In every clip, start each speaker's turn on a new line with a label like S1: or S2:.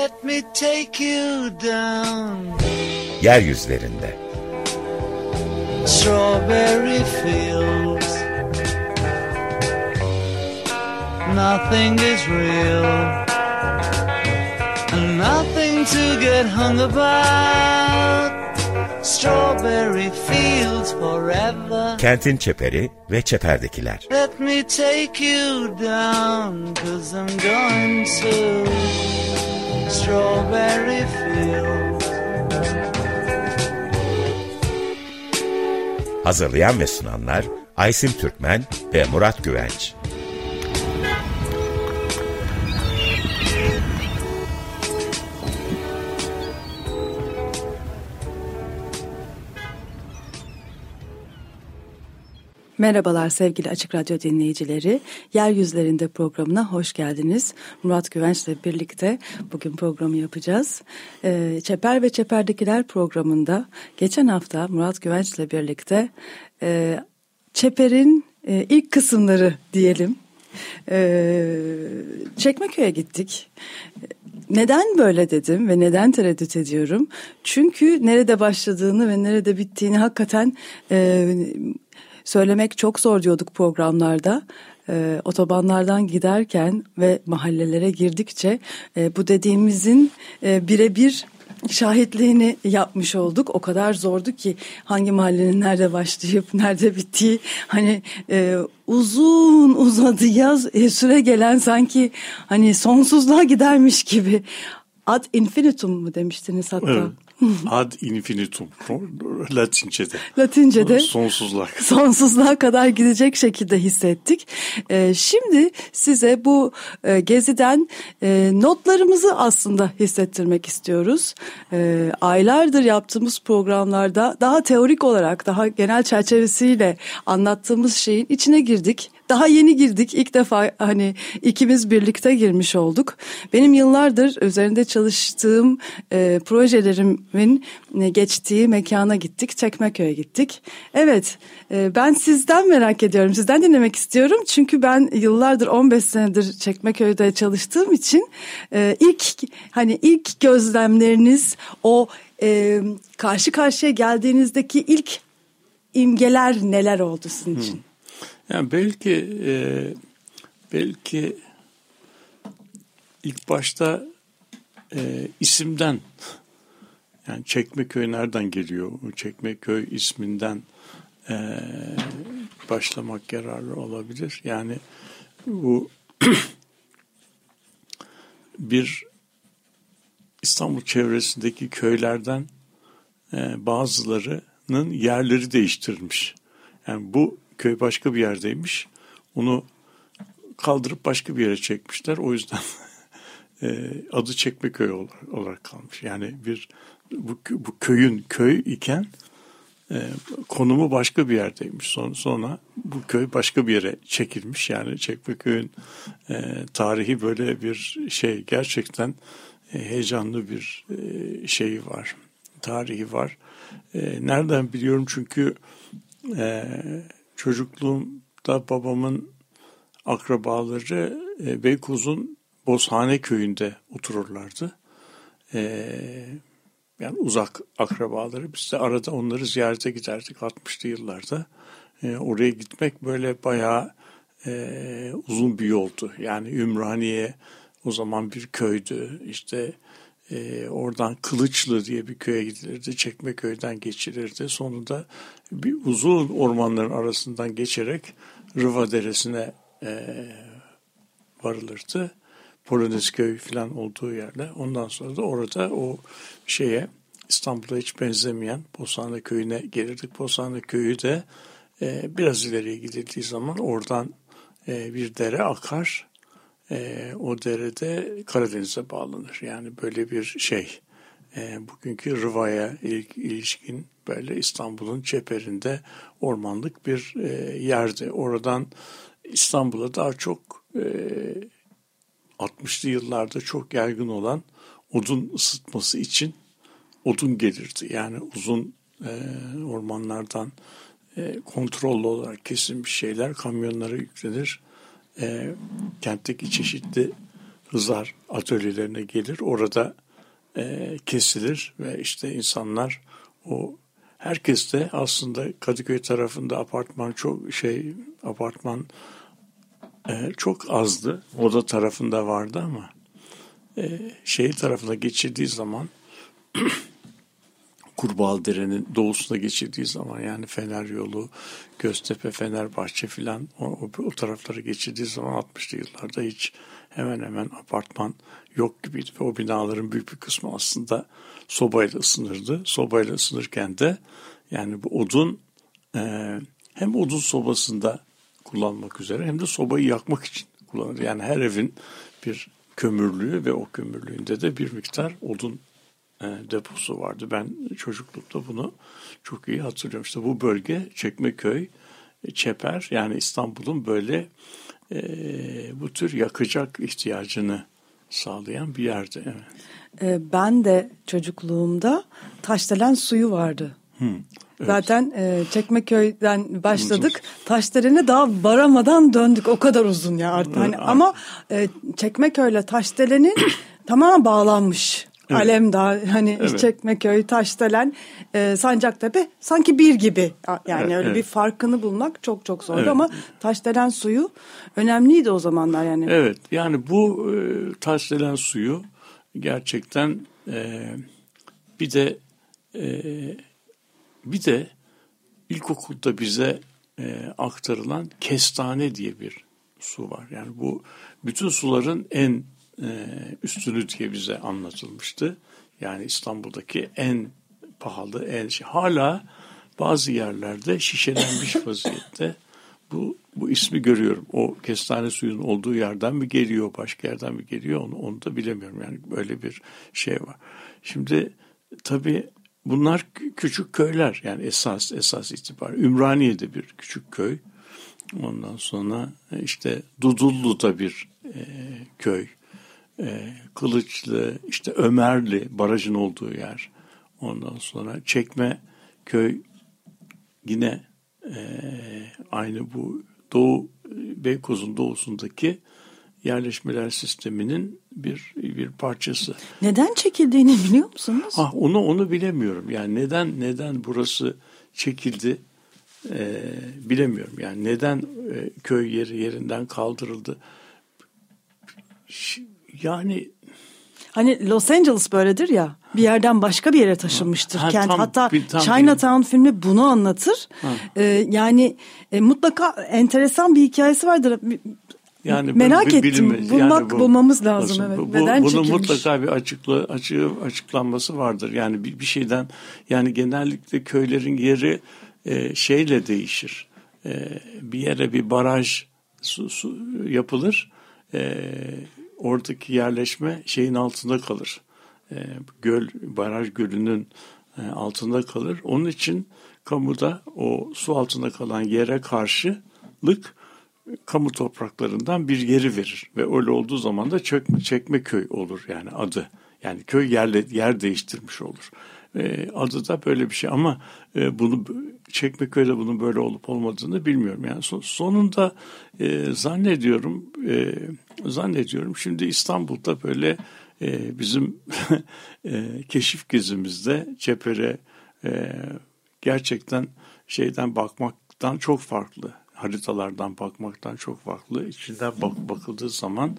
S1: Let me take you down.
S2: Yeryüzlerinde.
S1: Strawberry fields. Nothing is real. Nothing to get hung about. Strawberry fields forever.
S2: Kentin çeperi ve çeperdekiler.
S1: Let me take you down, cause I'm going to Strawberry Fields.
S2: Hazırlayan ve sunanlar Aysim Türkmen ve Murat Güvenç.
S3: Merhabalar sevgili Açık Radyo dinleyicileri. Yeryüzlerinde programına hoş geldiniz. Murat Güvenç ile birlikte bugün programı yapacağız. Ee, Çeper ve Çeperdekiler programında geçen hafta Murat Güvenç ile birlikte e, Çeper'in e, ilk kısımları diyelim. E, Çekmeköy'e gittik. Neden böyle dedim ve neden tereddüt ediyorum? Çünkü nerede başladığını ve nerede bittiğini hakikaten e, söylemek çok zor diyorduk programlarda. E, otobanlardan giderken ve mahallelere girdikçe e, bu dediğimizin e, birebir şahitliğini yapmış olduk. O kadar zordu ki hangi mahallenin nerede başlayıp nerede bittiği hani e, uzun uzadı yaz e, süre gelen sanki hani sonsuzluğa gidermiş gibi. Ad infinitum mu demiştiniz hatta?
S4: Evet. Ad infinitum. Latince'de.
S3: Latince'de.
S4: Sonsuzluğa.
S3: Sonsuzluğa kadar gidecek şekilde hissettik. Ee, şimdi size bu e, geziden e, notlarımızı aslında hissettirmek istiyoruz. E, aylardır yaptığımız programlarda daha teorik olarak, daha genel çerçevesiyle anlattığımız şeyin içine girdik daha yeni girdik. İlk defa hani ikimiz birlikte girmiş olduk. Benim yıllardır üzerinde çalıştığım e, projelerimin geçtiği mekana gittik. Çekmeköy'e gittik. Evet e, ben sizden merak ediyorum. Sizden dinlemek istiyorum. Çünkü ben yıllardır 15 senedir Çekmeköy'de çalıştığım için e, ilk hani ilk gözlemleriniz o e, karşı karşıya geldiğinizdeki ilk imgeler neler oldu sizin için? Hmm.
S4: Yani belki e, belki ilk başta e, isimden yani Çekmeköy nereden geliyor? Çekmeköy isminden e, başlamak yararlı olabilir. Yani bu bir İstanbul çevresindeki köylerden e, bazılarının yerleri değiştirilmiş. Yani bu köy başka bir yerdeymiş. Onu kaldırıp başka bir yere çekmişler. O yüzden e, adı Çekmeköy olarak kalmış. Yani bir bu, bu köyün köy iken e, konumu başka bir yerdeymiş. Sonra, sonra bu köy başka bir yere çekilmiş. Yani Çekmeköy'ün e, tarihi böyle bir şey gerçekten heyecanlı bir e, şeyi var. Tarihi var. Nereden biliyorum? Çünkü e, çocukluğumda babamın akrabaları e, Beykoz'un Bozhane köyünde otururlardı. E, yani uzak akrabaları. Biz de arada onları ziyarete giderdik 60'lı yıllarda. E, oraya gitmek böyle bayağı e, uzun bir yoldu. Yani Ümraniye o zaman bir köydü. İşte e, oradan Kılıçlı diye bir köye gidilirdi. Çekmeköy'den geçilirdi. Sonunda bir uzun ormanların arasından geçerek Rıva Deresi'ne e, varılırdı. Polonezköy falan olduğu yerde. Ondan sonra da orada o şeye İstanbul'a hiç benzemeyen Bosna Köyü'ne gelirdik. Bosna Köyü de e, biraz ileriye gidildiği zaman oradan e, bir dere akar e, o derede Karadeniz'e bağlanır. Yani böyle bir şey. E, bugünkü Rıva'ya ilişkin böyle İstanbul'un çeperinde ormanlık bir e, yerdi. Oradan İstanbul'a daha çok e, 60'lı yıllarda çok yaygın olan odun ısıtması için odun gelirdi. Yani uzun e, ormanlardan e, kontrollü olarak kesilmiş şeyler kamyonlara yüklenir e, kentteki çeşitli Hızar atölyelerine gelir. Orada e, kesilir ve işte insanlar o herkes de aslında Kadıköy tarafında apartman çok şey apartman e, çok azdı. Oda tarafında vardı ama e, şehir tarafına geçirdiği zaman Kurbağalıdere'nin doğusuna geçirdiği zaman yani Fener yolu, Göztepe, Fenerbahçe filan o, o, o taraflara geçirdiği zaman 60'lı yıllarda hiç hemen hemen apartman yok gibiydi. Ve o binaların büyük bir kısmı aslında sobayla ısınırdı. Sobayla ısınırken de yani bu odun e, hem odun sobasında kullanmak üzere hem de sobayı yakmak için kullanılır. Yani her evin bir kömürlüğü ve o kömürlüğünde de bir miktar odun deposu vardı. Ben çocuklukta bunu çok iyi hatırlıyorum. İşte bu bölge Çekmeköy, Çeper yani İstanbul'un böyle e, bu tür yakacak ihtiyacını sağlayan bir yerdi. Evet.
S3: E, ben de çocukluğumda Taşdelen suyu vardı. Hmm, evet. Zaten e, Çekmeköy'den başladık. Taşdelen'e daha varamadan döndük. O kadar uzun ya artık. Hani, ama e, Çekmeköy'le Taşdelen'in tamamen bağlanmış. Evet. Alemdağ, hani evet. Çekmeköy, Taşdelen, e, Sancaktepe sanki bir gibi. Yani evet, öyle evet. bir farkını bulmak çok çok zordu evet. ama Taşdelen suyu önemliydi o zamanlar yani.
S4: Evet yani bu e, Taşdelen suyu gerçekten e, bir de e, bir de ilkokulda bize e, aktarılan kestane diye bir su var. Yani bu bütün suların en üstünü diye bize anlatılmıştı. Yani İstanbul'daki en pahalı, en şey. Hala bazı yerlerde şişelenmiş vaziyette bu bu ismi görüyorum. O kestane suyun olduğu yerden mi geliyor, başka yerden mi geliyor onu, onu da bilemiyorum. Yani böyle bir şey var. Şimdi tabii bunlar küçük köyler yani esas esas itibar. Ümraniye'de bir küçük köy. Ondan sonra işte Dudullu'da bir e, köy e, Kılıçlı, işte Ömerli barajın olduğu yer. Ondan sonra Çekme köy yine e, aynı bu Doğu Beykoz'un doğusundaki yerleşmeler sisteminin bir bir parçası.
S3: Neden çekildiğini biliyor musunuz?
S4: Ah onu onu bilemiyorum. Yani neden neden burası çekildi e, bilemiyorum. Yani neden e, köy yeri yerinden kaldırıldı?
S3: Yani Hani Los Angeles böyledir ya bir yerden başka bir yere taşınmıştır ha, kent. Tam, Hatta bir, tam Chinatown bir... filmi bunu anlatır. Ee, yani e, mutlaka enteresan bir hikayesi vardır. Yani merak bir, ettim. Bilimi, Bulmak yani bu, bulmamız lazım nasıl, evet. Bu, Neden
S4: bunun çekilmiş? mutlaka bir açıkla, açığı, açıklanması vardır. Yani bir, bir şeyden yani genellikle köylerin yeri e, şeyle değişir. E, bir yere bir baraj su, su yapılır. E, oradaki yerleşme şeyin altında kalır. E, göl, baraj gölünün e, altında kalır. Onun için kamuda o su altında kalan yere karşılık kamu topraklarından bir yeri verir. Ve öyle olduğu zaman da çekme, çekme köy olur yani adı. Yani köy yerle, yer değiştirmiş olur. E, adı da böyle bir şey ama e, bunu Çekmeköy'de bunun böyle olup olmadığını bilmiyorum. Yani son, sonunda e, zannediyorum e, zannediyorum şimdi İstanbul'da böyle e, bizim e, keşif gezimizde Çeper'e e, gerçekten şeyden bakmaktan çok farklı haritalardan bakmaktan çok farklı. İçinden bak, bakıldığı zaman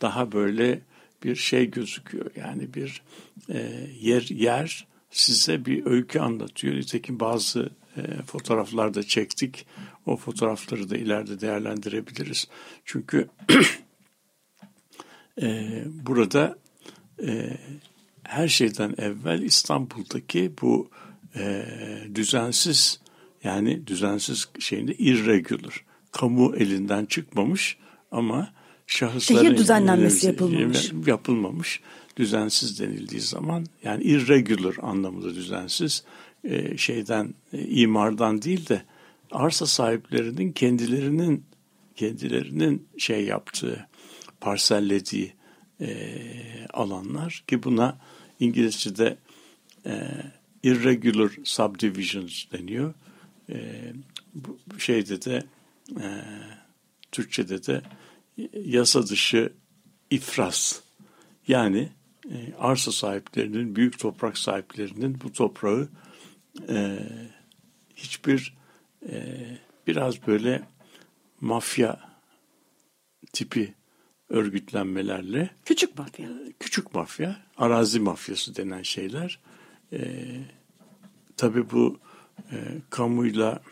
S4: daha böyle bir şey gözüküyor. Yani bir e, yer yer size bir öykü anlatıyor. Nitekim bazı e, fotoğraflar da çektik. O fotoğrafları da ileride değerlendirebiliriz. Çünkü e, burada e, her şeyden evvel İstanbul'daki bu e, düzensiz yani düzensiz şeyinde irregular, kamu elinden çıkmamış ama şahısların
S3: şehir düzenlenmesi yapılmamış.
S4: yapılmamış düzensiz denildiği zaman yani irregular anlamında düzensiz e, şeyden e, imardan değil de arsa sahiplerinin kendilerinin kendilerinin şey yaptığı parsellediği e, alanlar ki buna İngilizce'de irregular subdivisions deniyor. Bu şeyde de Türkçe'de de yasa dışı ifras yani arsa sahiplerinin, büyük toprak sahiplerinin bu toprağı e, hiçbir e, biraz böyle mafya tipi örgütlenmelerle
S3: Küçük mafya.
S4: küçük mafya, arazi mafyası denen şeyler. E, tabii bu e, kamuyla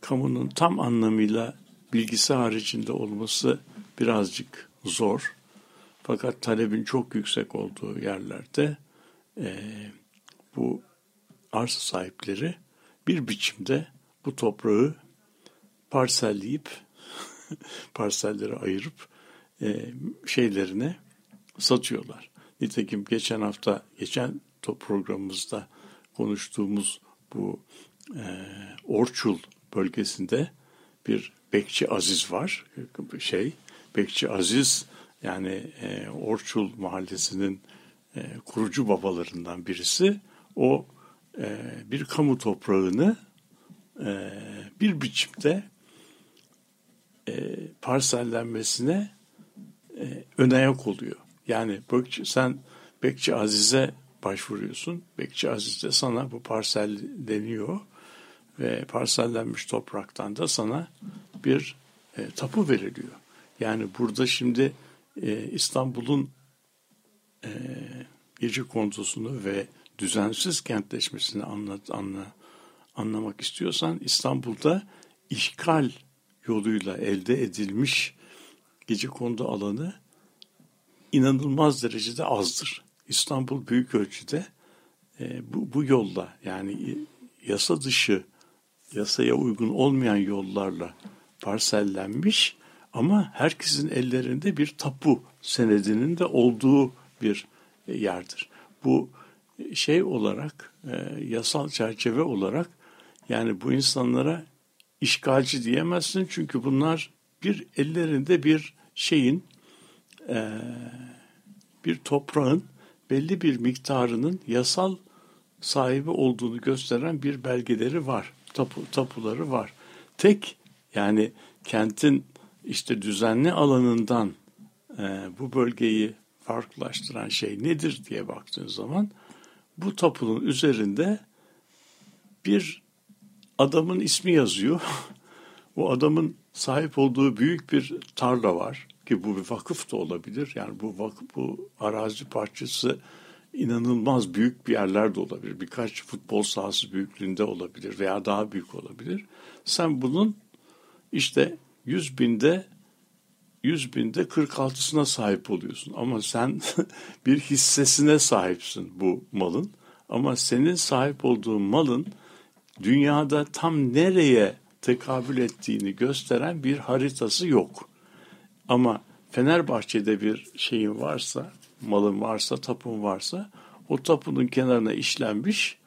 S4: kamunun tam anlamıyla bilgisi haricinde olması birazcık zor. Fakat talebin çok yüksek olduğu yerlerde e, bu arsa sahipleri bir biçimde bu toprağı parselleyip parsellere ayırıp e, şeylerine satıyorlar. Nitekim geçen hafta, geçen top programımızda konuştuğumuz bu e, Orçul bölgesinde bir Bekçi Aziz var. Şey, Bekçi Aziz yani e, Orçul mahallesinin e, kurucu babalarından birisi. O e, bir kamu toprağını e, bir biçimde e, parsellenmesine e, ön ayak oluyor. Yani Bekçi, sen Bekçi Aziz'e başvuruyorsun. Bekçi Aziz de sana bu parselleniyor ve parsellenmiş topraktan da sana bir e, tapu veriliyor. Yani burada şimdi e, İstanbul'un e, gece kondusunu ve düzensiz kentleşmesini anlat, anla, anlamak istiyorsan İstanbul'da işgal yoluyla elde edilmiş gece kondu alanı inanılmaz derecede azdır. İstanbul büyük ölçüde e, bu, bu yolla yani yasa dışı, yasaya uygun olmayan yollarla parsellenmiş ama herkesin ellerinde bir tapu senedinin de olduğu bir yerdir. Bu şey olarak, e, yasal çerçeve olarak yani bu insanlara işgalci diyemezsin çünkü bunlar bir ellerinde bir şeyin e, bir toprağın belli bir miktarının yasal sahibi olduğunu gösteren bir belgeleri var. Tapu, tapuları var. Tek yani kentin işte düzenli alanından e, bu bölgeyi farklılaştıran şey nedir diye baktığın zaman bu tapunun üzerinde bir adamın ismi yazıyor. o adamın sahip olduğu büyük bir tarla var ki bu bir vakıf da olabilir. Yani bu vakıf, bu arazi parçası inanılmaz büyük bir yerler de olabilir. Birkaç futbol sahası büyüklüğünde olabilir veya daha büyük olabilir. Sen bunun işte 100 binde 100 binde 46'sına sahip oluyorsun. Ama sen bir hissesine sahipsin bu malın. Ama senin sahip olduğun malın dünyada tam nereye tekabül ettiğini gösteren bir haritası yok. Ama Fenerbahçe'de bir şeyin varsa, malın varsa, tapun varsa o tapunun kenarına işlenmiş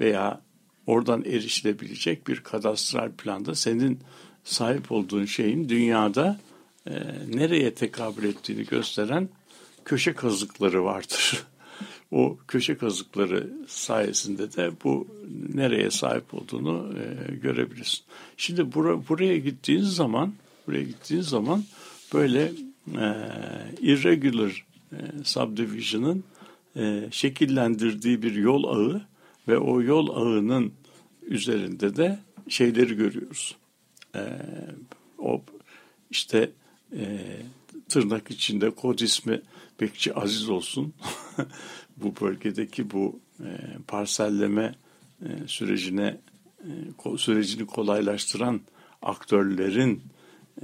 S4: veya oradan erişilebilecek bir kadastral planda senin sahip olduğun şeyin dünyada e, nereye tekabül ettiğini gösteren köşe kazıkları vardır. o köşe kazıkları sayesinde de bu nereye sahip olduğunu e, görebilirsin. Şimdi bura, buraya gittiğin zaman buraya gittiğin zaman böyle e, irregular e, subdivision'ın e, şekillendirdiği bir yol ağı ve o yol ağının üzerinde de şeyleri görüyoruz. E, o işte e, tırnak içinde kod ismi Bekçi Aziz olsun. bu bölgedeki bu e, parselleme e, sürecine e, sürecini kolaylaştıran aktörlerin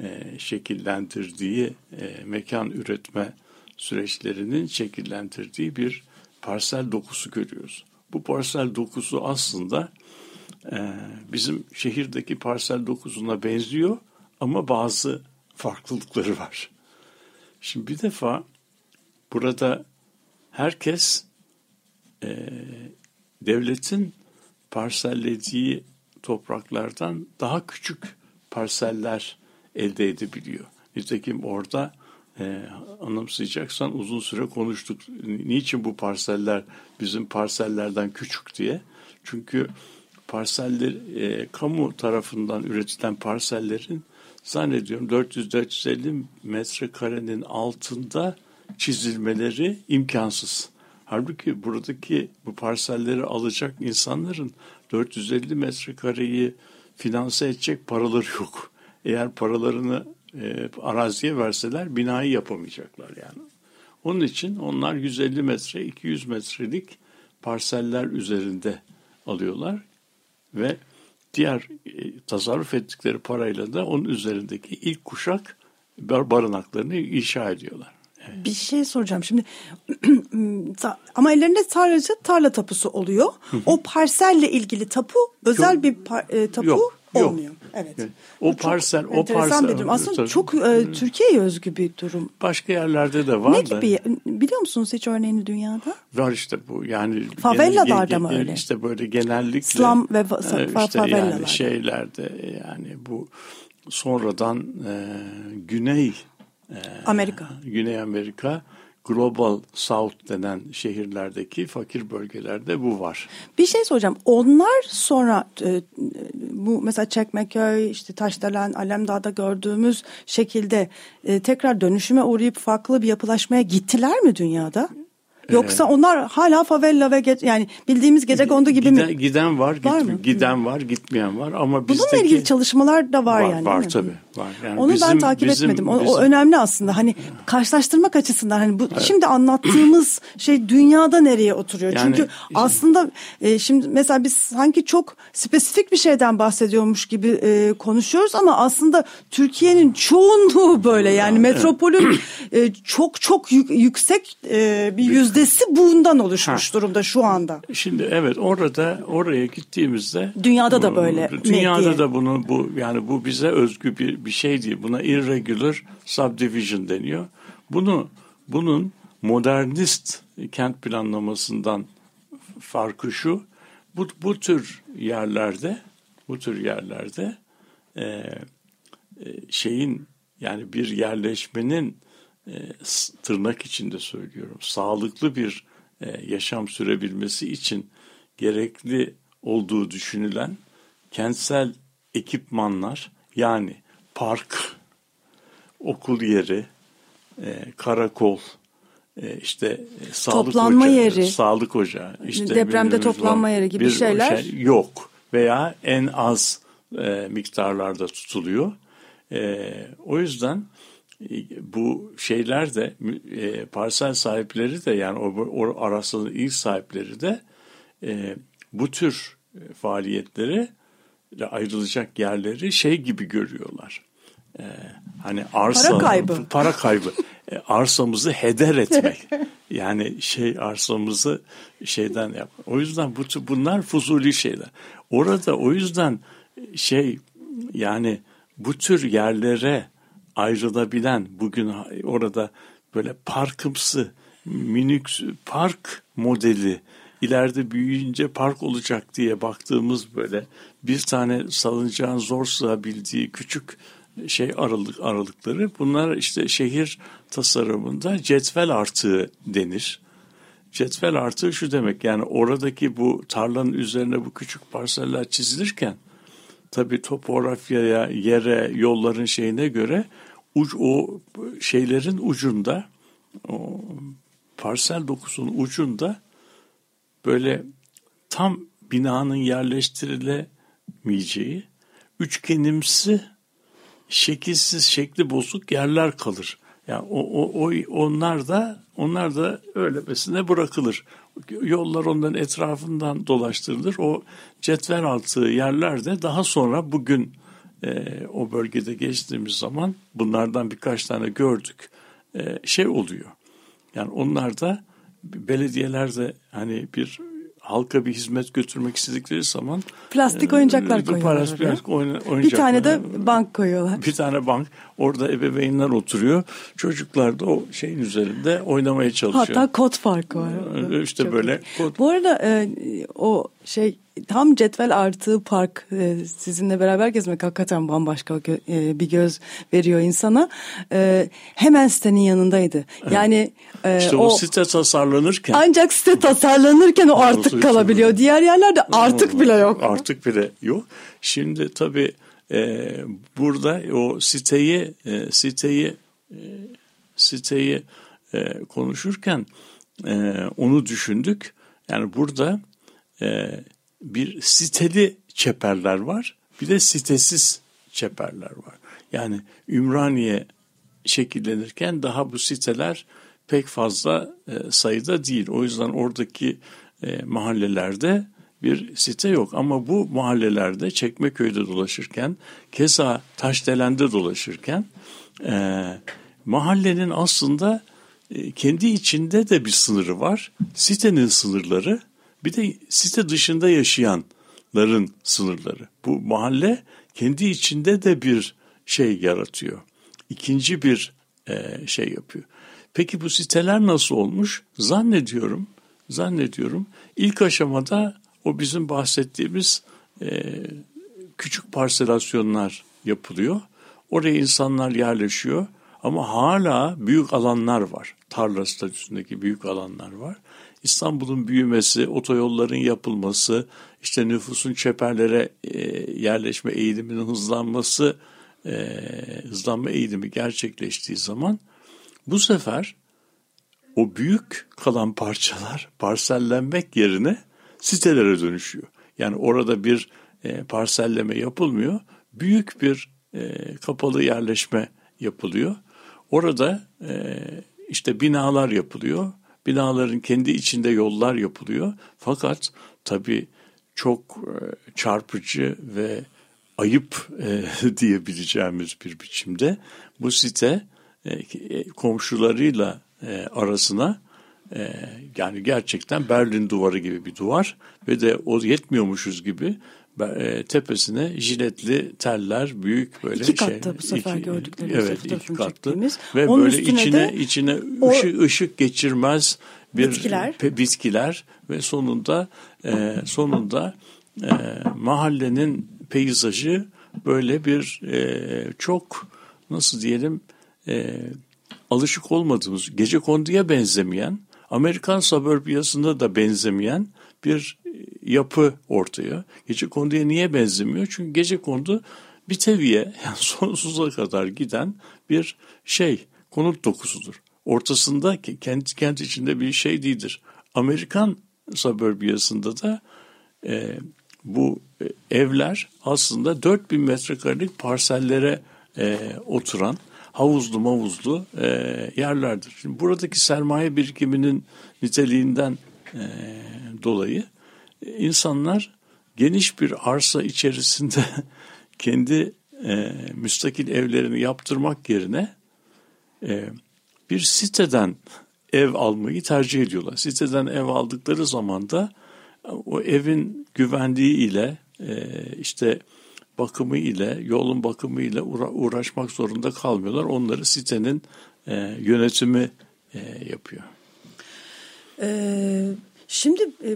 S4: e, şekillendirdiği e, mekan üretme süreçlerinin şekillendirdiği bir parsel dokusu görüyoruz. Bu parsel dokusu aslında bizim şehirdeki parsel dokusuna benziyor ama bazı farklılıkları var. Şimdi bir defa burada herkes e, devletin parsellediği topraklardan daha küçük parseller elde edebiliyor. Nitekim orada e, anımsayacaksan uzun süre konuştuk. Niçin bu parseller bizim parsellerden küçük diye? Çünkü parseller e, kamu tarafından üretilen parsellerin zannediyorum 400-450 metrekarenin altında çizilmeleri imkansız. Halbuki buradaki bu parselleri alacak insanların 450 metrekareyi finanse edecek paraları yok. Eğer paralarını e, araziye verseler binayı yapamayacaklar yani. Onun için onlar 150 metre, 200 metrelik parseller üzerinde alıyorlar ve diğer e, tasarruf ettikleri parayla da onun üzerindeki ilk kuşak barınaklarını inşa ediyorlar.
S3: Bir şey soracağım şimdi ama ellerinde sadece tarla tapusu oluyor. O parselle ilgili tapu özel
S4: Yok.
S3: bir par, e, tapu
S4: Yok, yok.
S3: olmuyor. Evet.
S4: Evet. O
S3: çok
S4: parsel- o parsel-
S3: bir durum. Aslında
S4: tabii.
S3: çok e, Türkiye'ye özgü bir durum.
S4: Başka yerlerde de var
S3: ne
S4: da.
S3: gibi? Biliyor musunuz hiç örneğini dünyada?
S4: Var işte bu yani.
S3: Favellalarda
S4: genel-
S3: mı öyle?
S4: İşte böyle genellikle.
S3: İslam ve fa-
S4: e,
S3: fa-
S4: işte
S3: favellalarda.
S4: yani şeylerde yani bu sonradan e, Güney
S3: Amerika.
S4: Güney Amerika Global South denen şehirlerdeki fakir bölgelerde bu var.
S3: Bir şey soracağım. Onlar sonra e, bu mesela Çekmeköy, işte Taşdelen, Alemdağ'da gördüğümüz şekilde e, tekrar dönüşüme uğrayıp farklı bir yapılaşmaya gittiler mi dünyada? Yoksa onlar hala favela ve ge- yani bildiğimiz gece kondu gibi
S4: giden,
S3: mi?
S4: Giden var,
S3: Var mı?
S4: giden var, gitmeyen var ama
S3: Bununla
S4: bizdeki
S3: ilgili çalışmalar da var,
S4: var,
S3: yani.
S4: var tabii. Var. Yani
S3: Onu ben
S4: bizim-
S3: takip
S4: bizim-
S3: etmedim. O, o
S4: bizim-
S3: önemli aslında. Hani karşılaştırmak açısından hani bu şimdi anlattığımız şey dünyada nereye oturuyor?
S4: Yani-
S3: Çünkü aslında e, şimdi mesela biz sanki çok spesifik bir şeyden bahsediyormuş gibi e, konuşuyoruz ama aslında Türkiye'nin çoğunluğu böyle yani metropolün e, çok çok yük- yüksek e, bir yüzdesi bundan oluşmuş durumda şu anda.
S4: Şimdi evet orada oraya gittiğimizde
S3: Dünyada da böyle
S4: Dünyada
S3: mi
S4: da bunu bu yani bu bize özgü bir bir şey değil. Buna irregular subdivision deniyor. Bunu bunun modernist kent planlamasından farkı şu. Bu bu tür yerlerde bu tür yerlerde e, şeyin yani bir yerleşmenin tırnak içinde söylüyorum sağlıklı bir e, yaşam sürebilmesi için gerekli olduğu düşünülen kentsel ekipmanlar yani park, okul yeri, e, karakol, e, işte sağlık
S3: Toplanma
S4: ocağı,
S3: yeri.
S4: sağlık ocağı, işte
S3: Depremde toplanma yeri gibi şeyler.
S4: şey yok veya en az e, miktarlarda tutuluyor. E, o yüzden bu şeyler de e, parsel sahipleri de yani o, o arasının ilk sahipleri de e, bu tür faaliyetleri ayrılacak yerleri şey gibi görüyorlar. E, hani arsa
S3: Para kaybı.
S4: para kaybı. E, arsamızı heder etmek. yani şey arsamızı şeyden yap. O yüzden bu bunlar fuzuli şeyler. Orada o yüzden şey yani bu tür yerlere ayrılabilen bugün orada böyle parkımsı minik park modeli ileride büyüyünce park olacak diye baktığımız böyle bir tane salıncağın zor sığabildiği küçük şey aralık aralıkları bunlar işte şehir tasarımında cetvel artığı denir. Cetvel artığı şu demek yani oradaki bu tarlanın üzerine bu küçük parseller çizilirken tabii topografyaya, yere, yolların şeyine göre uç, o şeylerin ucunda o parsel dokusunun ucunda böyle tam binanın yerleştirilemeyeceği üçgenimsi şekilsiz şekli bozuk yerler kalır. Yani o, o, o onlar da onlar da öylemesine bırakılır. Yollar onların etrafından dolaştırılır. O cetvel altı yerlerde daha sonra bugün e, o bölgede geçtiğimiz zaman bunlardan birkaç tane gördük. E, şey oluyor. Yani onlar da belediyeler de hani bir halka bir hizmet götürmek istedikleri zaman
S3: Plastik
S4: e,
S3: oyuncaklar
S4: bu
S3: koyuyorlar
S4: plastik oyna-
S3: Bir
S4: oyuncaklar.
S3: tane de bank koyuyorlar.
S4: bir tane bank orada ebeveynler oturuyor. Çocuklar da o şeyin üzerinde oynamaya çalışıyor.
S3: Hatta kod farkı var.
S4: Ee, işte
S3: Çok
S4: böyle kod-
S3: Bu arada e, o şey tam cetvel artığı park e, sizinle beraber gezmek hakikaten bambaşka gö- e, bir göz veriyor insana. E, hemen sitenin yanındaydı. Yani e,
S4: işte o, site tasarlanırken
S3: ancak site tasarlanırken o artık kalabiliyor. Diğer yerlerde artık bile yok.
S4: Artık bile yok. Şimdi tabii e, burada o siteyi e, siteyi e, siteyi e, konuşurken e, onu düşündük. Yani burada e, bir siteli çeperler var, bir de sitesiz çeperler var. Yani Ümraniye şekillenirken daha bu siteler pek fazla e, sayıda değil. O yüzden oradaki e, mahallelerde bir site yok. Ama bu mahallelerde Çekmeköy'de dolaşırken, keza Taşdelen'de dolaşırken e, mahallenin aslında e, kendi içinde de bir sınırı var. Sitenin sınırları bir de site dışında yaşayanların sınırları. Bu mahalle kendi içinde de bir şey yaratıyor. İkinci bir e, şey yapıyor. Peki bu siteler nasıl olmuş? Zannediyorum, zannediyorum ilk aşamada o bizim bahsettiğimiz e, küçük parselasyonlar yapılıyor. Oraya insanlar yerleşiyor ama hala büyük alanlar var. Tarla statüsündeki büyük alanlar var. İstanbul'un büyümesi, otoyolların yapılması, işte nüfusun çeperlere e, yerleşme eğiliminin hızlanması, e, hızlanma eğilimi gerçekleştiği zaman bu sefer o büyük kalan parçalar parsellenmek yerine sitelere dönüşüyor. Yani orada bir e, parselleme yapılmıyor. Büyük bir kapalı yerleşme yapılıyor. Orada işte binalar yapılıyor. Binaların kendi içinde yollar yapılıyor. Fakat tabii çok e, çarpıcı ve ayıp e, diyebileceğimiz bir biçimde bu site e, komşularıyla e, arasına e, yani gerçekten Berlin duvarı gibi bir duvar ve de o yetmiyormuşuz gibi e, tepesine jiletli teller büyük böyle
S3: iki
S4: şey.
S3: katta bu sefer
S4: iki,
S3: gördüklerimiz.
S4: Evet iki katlı ve
S3: Onun
S4: böyle içine içine
S3: o,
S4: ışık, ışık geçirmez bir
S3: bitkiler.
S4: Pe, bitkiler ve sonunda e, sonunda e, mahallenin peyzajı böyle bir e, çok nasıl diyelim e, alışık olmadığımız gece konduya benzemeyen Amerikan suburbiyasında da benzemeyen bir yapı ortaya. Gece konduya niye benzemiyor? Çünkü gece kondu bir teviye yani sonsuza kadar giden bir şey konut dokusudur. Ortasında kendi kent içinde bir şey değildir. Amerikan suburbiyasında da e, bu evler aslında 4000 metrekarelik parsellere e, oturan havuzlu mavuzlu e, yerlerdir. Şimdi buradaki sermaye birikiminin niteliğinden e, dolayı insanlar geniş bir arsa içerisinde kendi e, müstakil evlerini yaptırmak yerine e, bir siteden ev almayı tercih ediyorlar. Siteden ev aldıkları zaman da o evin güvenliği ile e, işte bakımı ile yolun bakımı ile uğraşmak zorunda kalmıyorlar. Onları sitenin e, yönetimi e, yapıyor.
S3: Ee, şimdi e,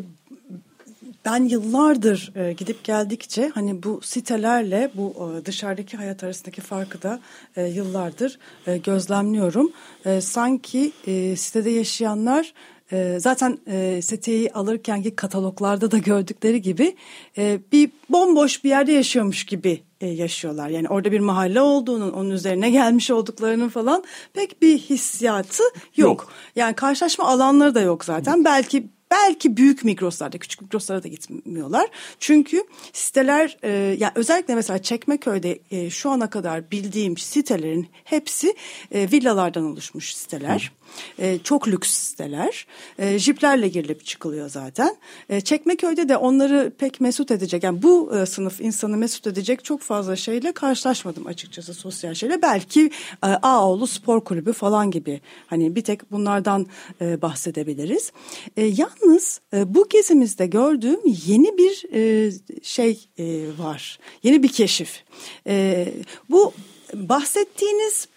S3: ben yıllardır e, gidip geldikçe hani bu sitelerle bu dışarıdaki hayat arasındaki farkı da e, yıllardır gözlemliyorum. Sanki sitede yaşayanlar e, zaten e, siteyi alırkenki kataloglarda da gördükleri gibi e, bir bomboş bir yerde yaşıyormuş gibi e, yaşıyorlar. Yani orada bir mahalle olduğunun, onun üzerine gelmiş olduklarının falan pek bir hissiyatı yok. yok. Yani karşılaşma alanları da yok zaten. Belki Belki büyük mikroslarda, küçük mikroslara da gitmiyorlar. Çünkü siteler, e, yani özellikle mesela Çekmeköy'de e, şu ana kadar bildiğim sitelerin hepsi e, villalardan oluşmuş siteler. E, çok lüks siteler. E, jiplerle girilip çıkılıyor zaten. E, Çekmeköy'de de onları pek mesut edecek, yani bu e, sınıf insanı mesut edecek çok fazla şeyle karşılaşmadım açıkçası sosyal şeyle. Belki e, Ağoğlu Spor Kulübü falan gibi hani bir tek bunlardan e, bahsedebiliriz. E, yalnız e, bu gezimizde gördüğüm yeni bir e, şey e, var. Yeni bir keşif. E, bu bahsettiğiniz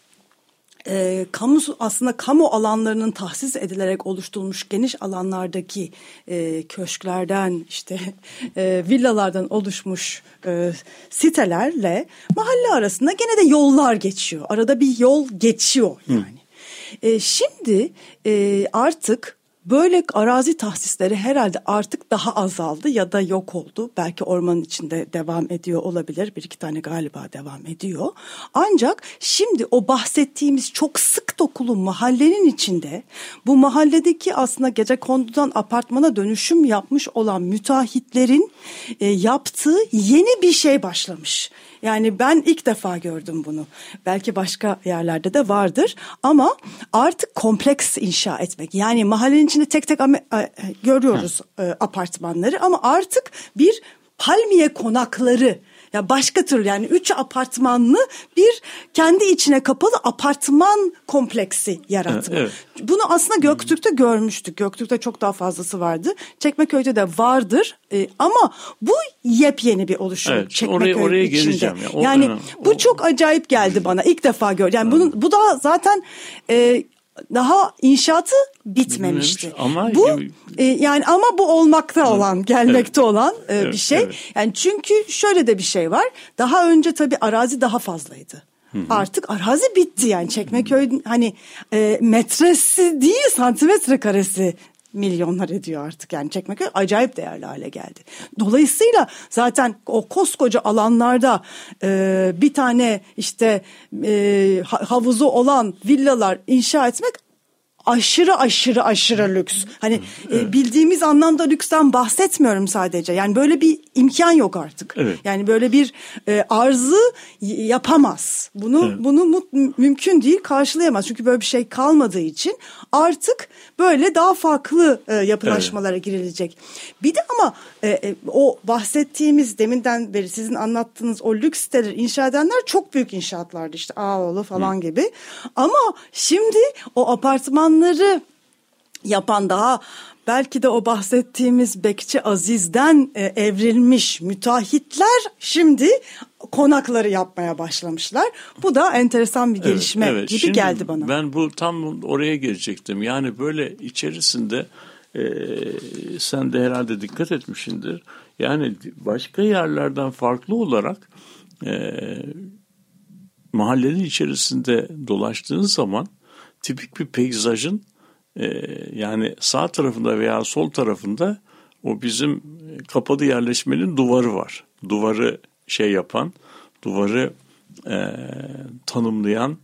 S3: e, kamu aslında kamu alanlarının tahsis edilerek oluşturulmuş geniş alanlardaki e, köşklerden işte e, villalardan oluşmuş e, sitelerle mahalle arasında gene de yollar geçiyor. Arada bir yol geçiyor yani. E, şimdi e, artık böyle arazi tahsisleri herhalde artık daha azaldı ya da yok oldu. Belki ormanın içinde devam ediyor olabilir. Bir iki tane galiba devam ediyor. Ancak şimdi o bahsettiğimiz çok sık dokulu mahallenin içinde bu mahalledeki aslında gece kondudan apartmana dönüşüm yapmış olan müteahhitlerin e, yaptığı yeni bir şey başlamış. Yani ben ilk defa gördüm bunu. Belki başka yerlerde de vardır ama artık kompleks inşa etmek. Yani mahallenin içinde tek tek görüyoruz e, apartmanları ama artık bir palmiye konakları ya başka tür yani üç apartmanlı bir kendi içine kapalı apartman kompleksi yaratma. Evet. Bunu aslında Göktürk'te görmüştük. Göktürk'te çok daha fazlası vardı. Çekmeköy'de de vardır. Ee, ama bu yepyeni bir oluşum evet, Çekmeköy oraya, oraya içinde. Geleceğim ya. O, yani o, bu çok acayip geldi bana. İlk defa gördüm. Yani bunun bu da zaten e, daha inşaatı bitmemişti. Ama bu e, yani ama bu olmakta olan, gelmekte evet. olan e, evet, bir şey. Evet. Yani çünkü şöyle de bir şey var. Daha önce tabii arazi daha fazlaydı. Hı hı. Artık arazi bitti yani Çekmeköy hani e, metresi değil santimetre karesi milyonlar ediyor artık yani Çekmeköy acayip değerli hale geldi. Dolayısıyla zaten o koskoca alanlarda e, bir tane işte e, havuzu olan villalar inşa etmek aşırı aşırı aşırı lüks. Hani e, evet. e, bildiğimiz anlamda lüksten bahsetmiyorum sadece. Yani böyle bir imkan yok artık. Evet. Yani böyle bir e, arzı yapamaz. Bunu evet. bunu mut, mümkün değil karşılayamaz. Çünkü böyle bir şey kalmadığı için artık böyle daha farklı e, yapılaşmalara evet. girilecek. Bir de ama e, e, o bahsettiğimiz deminden beri sizin anlattığınız o lüks siteleri inşa edenler çok büyük inşaatlardı işte Ağoğlu falan Hı. gibi. Ama şimdi o apartmanları yapan daha belki de o bahsettiğimiz Bekçi Aziz'den e, evrilmiş müteahhitler şimdi konakları yapmaya başlamışlar. Bu da enteresan bir gelişme evet, evet. gibi şimdi geldi bana.
S4: Ben bu tam oraya gelecektim. Yani böyle içerisinde e, sen de herhalde dikkat etmişsindir. Yani başka yerlerden farklı olarak e, mahallenin içerisinde dolaştığın zaman tipik bir peyzajın e, yani sağ tarafında veya sol tarafında o bizim kapalı yerleşmenin duvarı var. Duvarı şey yapan, duvarı e, tanımlayan,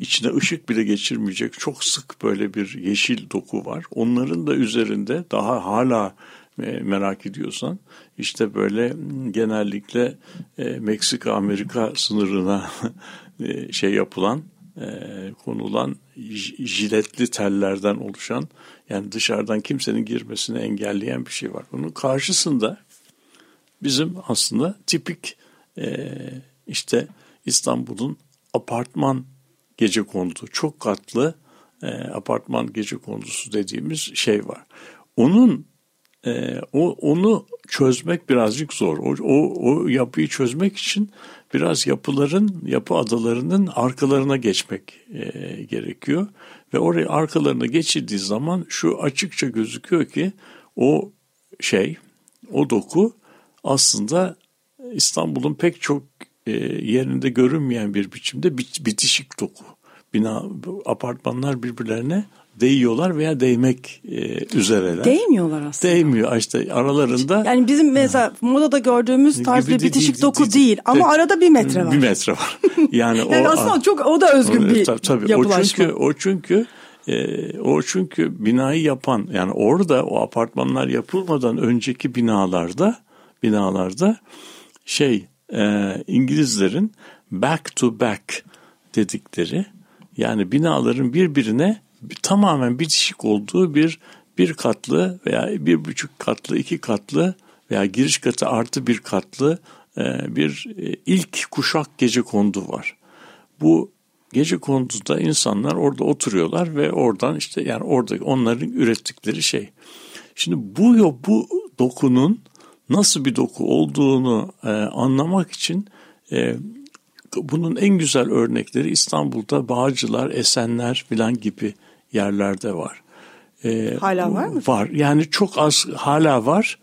S4: içine ışık bile geçirmeyecek çok sık böyle bir yeşil doku var. Onların da üzerinde daha hala e, merak ediyorsan işte böyle genellikle e, Meksika Amerika sınırına e, şey yapılan e, konulan jiletli tellerden oluşan yani dışarıdan kimsenin girmesini engelleyen bir şey var. Bunun karşısında bizim aslında tipik e, işte İstanbul'un apartman gece kondu çok katlı e, apartman gece kondusu dediğimiz şey var. Onun e, o onu çözmek birazcık zor. O, o, o yapıyı çözmek için biraz yapıların, yapı adalarının arkalarına geçmek e, gerekiyor. Ve oraya arkalarına geçildiği zaman şu açıkça gözüküyor ki o şey, o doku aslında İstanbul'un pek çok e, yerinde görünmeyen bir biçimde bitişik doku. Bina, apartmanlar birbirlerine değiyorlar veya değmek e, üzereler.
S3: Değmiyorlar aslında.
S4: Değmiyor işte aralarında.
S3: Yani bizim mesela modada gördüğümüz tarz bir bitişik doku değil ama arada bir metre var.
S4: Bir metre var.
S3: Yani, yani o, aslında çok o da özgün bir tabii, tabii.
S4: yapılaşma. O çünkü o çünkü e, o çünkü binayı yapan yani orada o apartmanlar yapılmadan önceki binalarda binalarda şey e, İngilizlerin back to back dedikleri yani binaların birbirine tamamen bitişik olduğu bir bir katlı veya bir buçuk katlı, iki katlı veya giriş katı artı bir katlı e, bir e, ilk kuşak gece kondu var. Bu gece konduda insanlar orada oturuyorlar ve oradan işte yani orada onların ürettikleri şey. Şimdi bu bu dokunun nasıl bir doku olduğunu e, anlamak için bunun en güzel örnekleri İstanbul'da Bağcılar, Esenler filan gibi yerlerde var.
S3: Ee, hala var mı?
S4: Var. Yani çok az hala var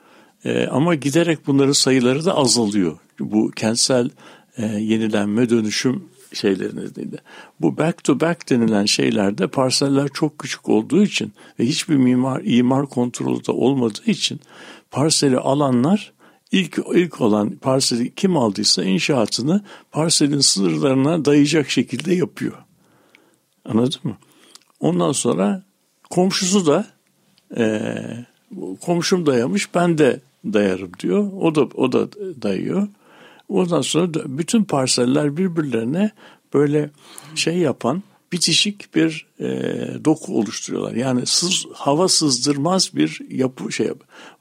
S4: ee, ama giderek bunların sayıları da azalıyor. Bu kentsel e, yenilenme dönüşüm şeyleri nedeniyle. Bu back to back denilen şeylerde parseller çok küçük olduğu için ve hiçbir mimar imar kontrolü de olmadığı için parseli alanlar ilk ilk olan parseli kim aldıysa inşaatını parselin sınırlarına dayayacak şekilde yapıyor. Anladın mı? Ondan sonra komşusu da e, komşum dayamış ben de dayarım diyor. O da o da dayıyor. Ondan sonra bütün parseller birbirlerine böyle şey yapan bitişik bir e, doku oluşturuyorlar. Yani sız, hava sızdırmaz bir yapı şey.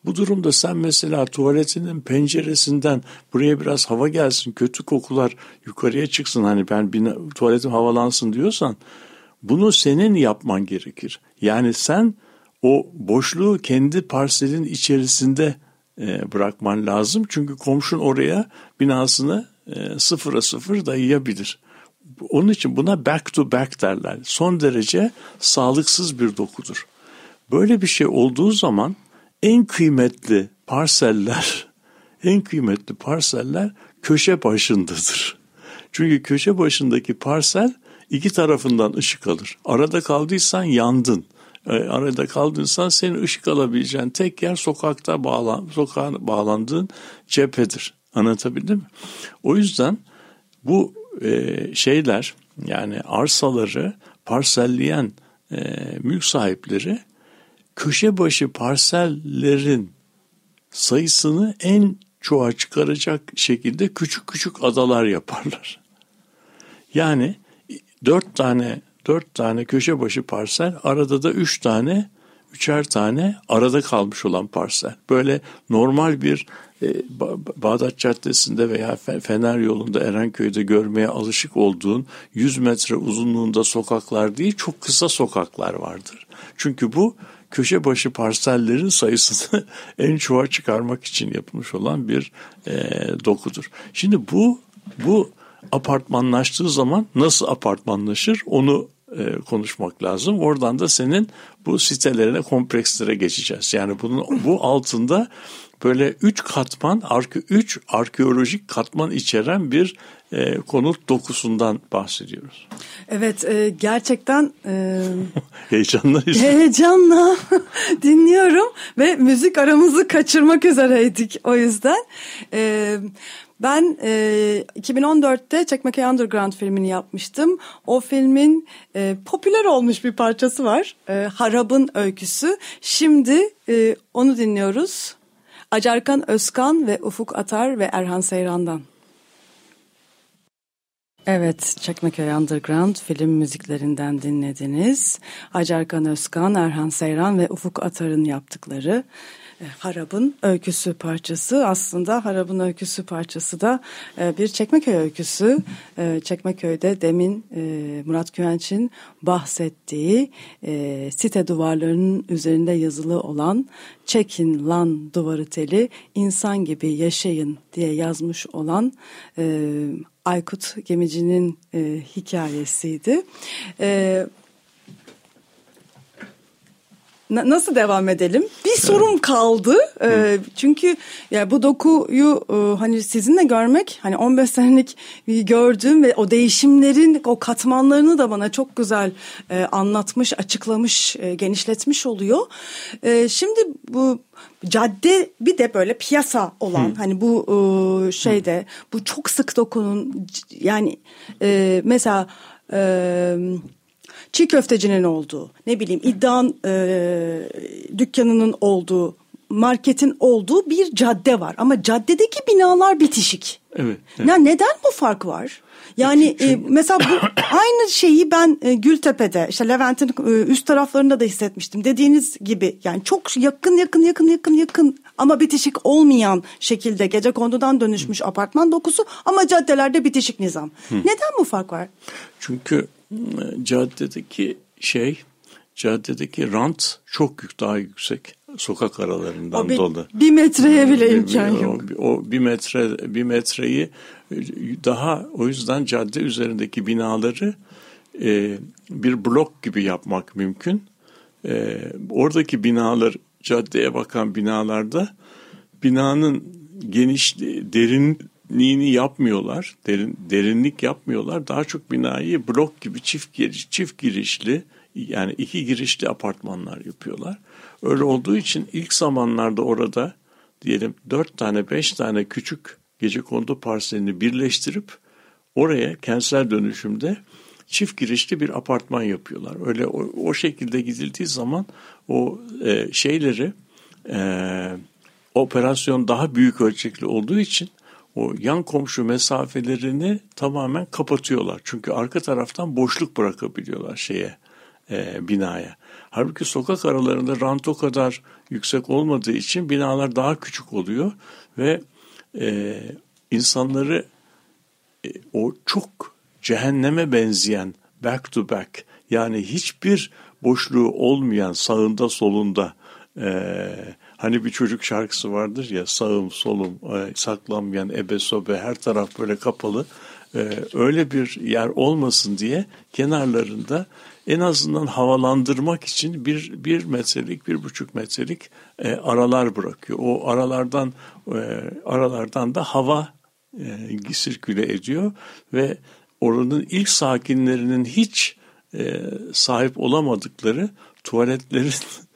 S4: Bu durumda sen mesela tuvaletinin penceresinden buraya biraz hava gelsin, kötü kokular yukarıya çıksın hani ben bir, tuvaletim havalansın diyorsan bunu senin yapman gerekir. Yani sen o boşluğu kendi parselin içerisinde e, bırakman lazım. Çünkü komşun oraya binasını e, sıfıra sıfır dayayabilir. Onun için buna back to back derler. Son derece sağlıksız bir dokudur. Böyle bir şey olduğu zaman en kıymetli parseller, en kıymetli parseller köşe başındadır. Çünkü köşe başındaki parsel iki tarafından ışık alır. Arada kaldıysan yandın. E, arada kaldıysan senin ışık alabileceğin tek yer sokakta bağlan, sokağa bağlandığın cephedir. Anlatabildim mi? O yüzden bu e, şeyler yani arsaları parselleyen e, mülk sahipleri köşe başı parsellerin sayısını en çoğa çıkaracak şekilde küçük küçük adalar yaparlar. Yani dört tane dört tane köşe başı parsel arada da üç tane üçer tane arada kalmış olan parsel. Böyle normal bir e, Bağdat Caddesi'nde veya Fener yolunda Erenköy'de görmeye alışık olduğun 100 metre uzunluğunda sokaklar değil çok kısa sokaklar vardır. Çünkü bu köşe başı parsellerin sayısını en çoğa çıkarmak için yapılmış olan bir e, dokudur. Şimdi bu bu apartmanlaştığı zaman nasıl apartmanlaşır onu e, konuşmak lazım. Oradan da senin bu sitelerine komplekslere geçeceğiz. Yani bunun bu altında böyle üç katman, arke, üç arkeolojik katman içeren bir e, konut dokusundan bahsediyoruz.
S3: Evet, e, gerçekten e,
S4: heyecanla
S3: heyecanla dinliyorum ve müzik aramızı kaçırmak üzereydik o yüzden. E, ben e, 2014'te Çekmeköy Underground filmini yapmıştım. O filmin e, popüler olmuş bir parçası var. E, Harab'ın öyküsü. Şimdi e, onu dinliyoruz. Acarkan Özkan ve Ufuk Atar ve Erhan Seyran'dan. Evet, Çekmeköy Underground film müziklerinden dinlediniz. Acarkan Özkan, Erhan Seyran ve Ufuk Atar'ın yaptıkları Harab'ın öyküsü parçası. Aslında Harab'ın öyküsü parçası da e, bir Çekmeköy öyküsü. E, Çekmeköy'de demin Murat Güvenç'in bahsettiği site duvarlarının üzerinde yazılı olan çekin lan duvarı teli insan gibi yaşayın diye yazmış olan Aykut Gemici'nin hikayesiydi. Nasıl devam edelim? Bir sorum kaldı. Ee, çünkü ya bu dokuyu e, hani sizinle görmek hani 15 senelik gördüğüm ve o değişimlerin o katmanlarını da bana çok güzel e, anlatmış, açıklamış, e, genişletmiş oluyor. E, şimdi bu cadde bir de böyle piyasa olan Hı. hani bu e, şeyde bu çok sık dokunun yani e, mesela e, çiğ köftecinin olduğu, ne bileyim iddian e, dükkanının olduğu, marketin olduğu bir cadde var. Ama caddedeki binalar bitişik.
S4: Evet. evet.
S3: Ya neden bu fark var? Yani e, mesela bu aynı şeyi ben e, Gültepe'de işte Levent'in e, üst taraflarında da hissetmiştim. Dediğiniz gibi yani çok yakın yakın yakın yakın yakın ama bitişik olmayan şekilde gece kondudan dönüşmüş Hı. apartman dokusu ama caddelerde bitişik nizam. Hı. Neden bu fark var?
S4: Çünkü caddedeki şey caddedeki rant çok daha yüksek sokak aralarından
S3: o bir,
S4: dolayı.
S3: Bir metreye bile imkan yok.
S4: O, o bir metre bir metreyi daha o yüzden cadde üzerindeki binaları e, bir blok gibi yapmak mümkün. E, oradaki binalar caddeye bakan binalarda binanın geniş derin derinliğini yapmıyorlar. Derin, derinlik yapmıyorlar. Daha çok binayı blok gibi çift giriş, çift girişli yani iki girişli apartmanlar yapıyorlar. Öyle olduğu için ilk zamanlarda orada diyelim dört tane beş tane küçük gece kondu parselini birleştirip oraya kentsel dönüşümde çift girişli bir apartman yapıyorlar. Öyle o, o şekilde gidildiği zaman o e, şeyleri e, operasyon daha büyük ölçekli olduğu için o yan komşu mesafelerini tamamen kapatıyorlar. Çünkü arka taraftan boşluk bırakabiliyorlar şeye e, binaya. Halbuki sokak aralarında rant o kadar yüksek olmadığı için binalar daha küçük oluyor ve e, insanları e, o çok cehenneme benzeyen back to back yani hiçbir boşluğu olmayan sağında solunda e, hani bir çocuk şarkısı vardır ya sağım solum e, saklanmayan ebe sobe her taraf böyle kapalı e, öyle bir yer olmasın diye kenarlarında en azından havalandırmak için bir, bir metrelik, bir buçuk metrelik e, aralar bırakıyor. O aralardan e, aralardan da hava e, sirküle ediyor ve oranın ilk sakinlerinin hiç e, sahip olamadıkları tuvaletlerin